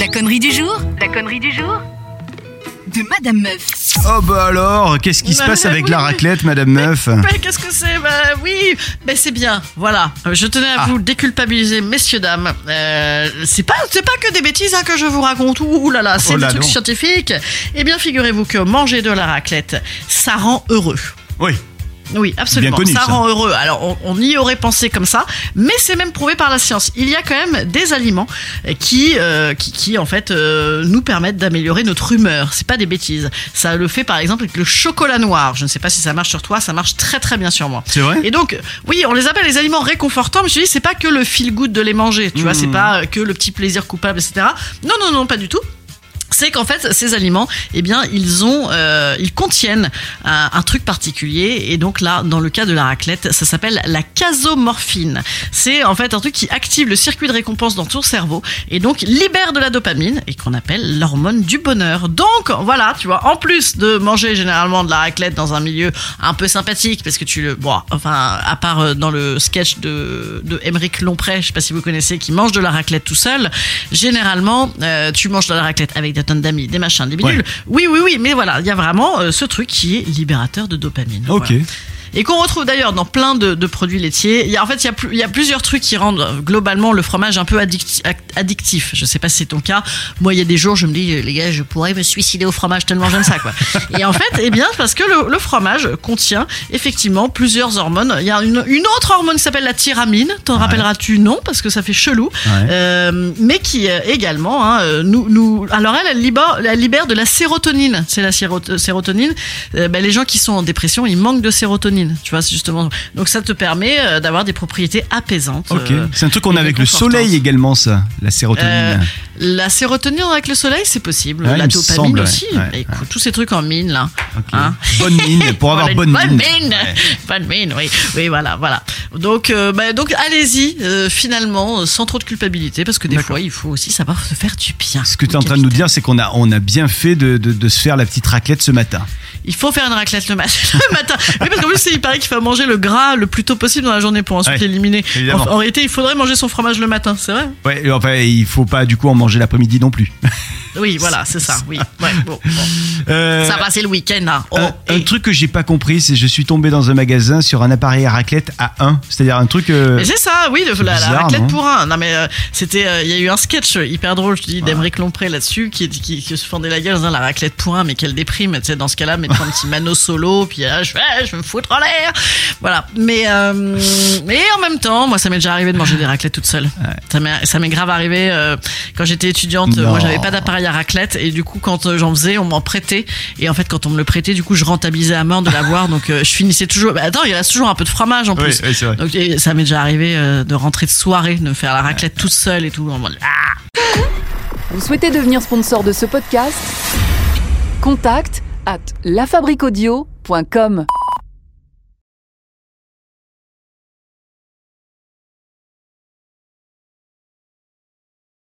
La connerie du jour La connerie du jour De Madame Meuf. Oh bah alors, qu'est-ce qui se passe Bah, avec oui, la raclette, Madame Meuf Mais qu'est-ce que c'est? Bah oui, ben c'est bien. Voilà. Euh, Je tenais à Ah. vous déculpabiliser, messieurs dames. Euh, c'est pas, c'est pas que des bêtises hein, que je vous raconte. Ouh, là là, c'est Oh des trucs non. scientifiques. Eh bien, figurez-vous que manger de la raclette, ça rend heureux. Oui, Oui, absolument. connu, ça, ça. rend heureux. Alors, on, on y aurait pensé comme ça, mais c'est même prouvé par la science. Il y a quand même des aliments euh, qui, euh, qui, qui en fait, euh, nous permettent d'améliorer notre humeur. C'est pas des bêtises. Ça le fait, par exemple, avec le chocolat noir. Je ne sais pas si ça marche sur toi. Ça marche très très bien sur moi. c'est vrai? Et donc, oui, on les appelle les aliments réconfortants. Mais je me suis dit, c'est pas que le feel good de les manger. Tu vois, c'est pas euh, que le petit plaisir coupable, etc. Non, non, non, pas du tout c'est qu'en fait ces aliments eh bien ils ont euh, ils contiennent un, un truc particulier. Et donc là dans le cas de la raclette ça s'appelle la casomorphine. C'est en fait un truc qui active le circuit de récompense dans ton cerveau et donc libère de la dopamine et qu'on appelle l'hormone du bonheur. Donc voilà tu vois en plus de manger généralement de la raclette dans un milieu un peu sympathique parce que tu le bon enfin à part euh, dans le sketch de de Émeric Lompré je sais pas si vous connaissez qui mange de la raclette tout seul généralement euh, tu manges de la raclette avec des d'amis des machins des bidules Ouais. oui oui oui mais voilà il y a vraiment euh, ce truc qui est libérateur de dopamine Ok. Voilà. Et qu'on retrouve d'ailleurs dans plein de, de produits laitiers. Il y a, en fait, il y, a plus- il y a plusieurs trucs qui rendent euh, globalement le fromage un peu addicti- addictif. Je sais pas si c'est ton cas. Moi, il y a des jours, je me dis, les gars, je pourrais me suicider au fromage tellement j'aime ça, quoi. Et en fait, eh bien, parce que le, le fromage contient effectivement plusieurs hormones. Il y a une, une autre hormone qui s'appelle la tyramine. T'en Ouais. rappelleras-tu Non, parce que ça fait chelou. Ouais. Euh, mais qui euh, également, hein, nous, nous, alors elle, elle libère, elle libère de la sérotonine. C'est la séro- sérotonine. Euh, ben, les gens qui sont en dépression, ils manquent de sérotonine. Tu vois, c'est justement. Donc ça te permet euh, d'avoir des propriétés apaisantes. Ok. euh, C'est un truc qu'on et a avec le soleil également, ça, la sérotonine. Euh, la sérotonine avec le soleil, c'est possible. Ouais, la me dopamine semble, ouais. aussi. Ouais, Écoute, tous ces trucs en mine là. Ok. hein. Bonne mine, pour avoir bonne, mine. Bonne mine, oui. Oui, voilà, voilà. Donc, euh, bah, donc allez-y, euh, finalement, euh, sans trop de culpabilité, parce que des D'accord. fois, il faut aussi savoir se faire du bien. Ce que tu es en train de nous dire, c'est qu'on a, on a bien fait de, de, de se faire la petite raclette ce matin. Il faut faire une raclette le matin. le matin. Oui, parce qu'en plus, il paraît qu'il faut manger le gras le plus tôt possible dans la journée pour ensuite Ouais, l'éliminer. En, en réalité, il faudrait manger son fromage le matin, c'est vrai Ouais, enfin, il faut pas du coup en manger l'après-midi non plus. Oui, voilà, c'est ça. Oui, ouais, bon, bon. Euh, Ça va, c'est le week-end là. Oh, un, truc que j'ai pas compris, c'est que je suis tombé dans un magasin sur un appareil à raclette à 1. C'est-à-dire un truc. euh, Mais c'est ça, oui, la, la bizarre, raclette pour un. Non, mais euh, c'était, il y a eu un sketch hyper drôle, je te dis, d'Emeric Lompré là-dessus, qui, qui, qui se fendait la gueule en disant la raclette pour un, mais quelle déprime, tu sais, dans ce cas-là, mettre un petit mano solo, puis je vais, je vais me foutre en l'air. Voilà. Mais, mais en même temps, moi, ça m'est déjà arrivé de manger des raclettes toute seule. Ça m'est, ça m'est grave arrivé, quand j'étais étudiante, Non. moi, j'avais pas d'appareil à raclette, et du coup, quand euh, j'en faisais, on m'en prêtait, et en fait, quand on me le prêtait, du coup, je rentabilisais à mort de l'avoir, donc euh, je finissais toujours, bah, attends, il reste toujours un peu de fromage en Oui, plus. oui, c'est vrai. Donc et ça m'est déjà arrivé euh, de rentrer de soirée, de faire la raclette toute seule et tout. en mode, ah Vous souhaitez devenir sponsor de ce podcast? Contact à lafabriquaudio.com.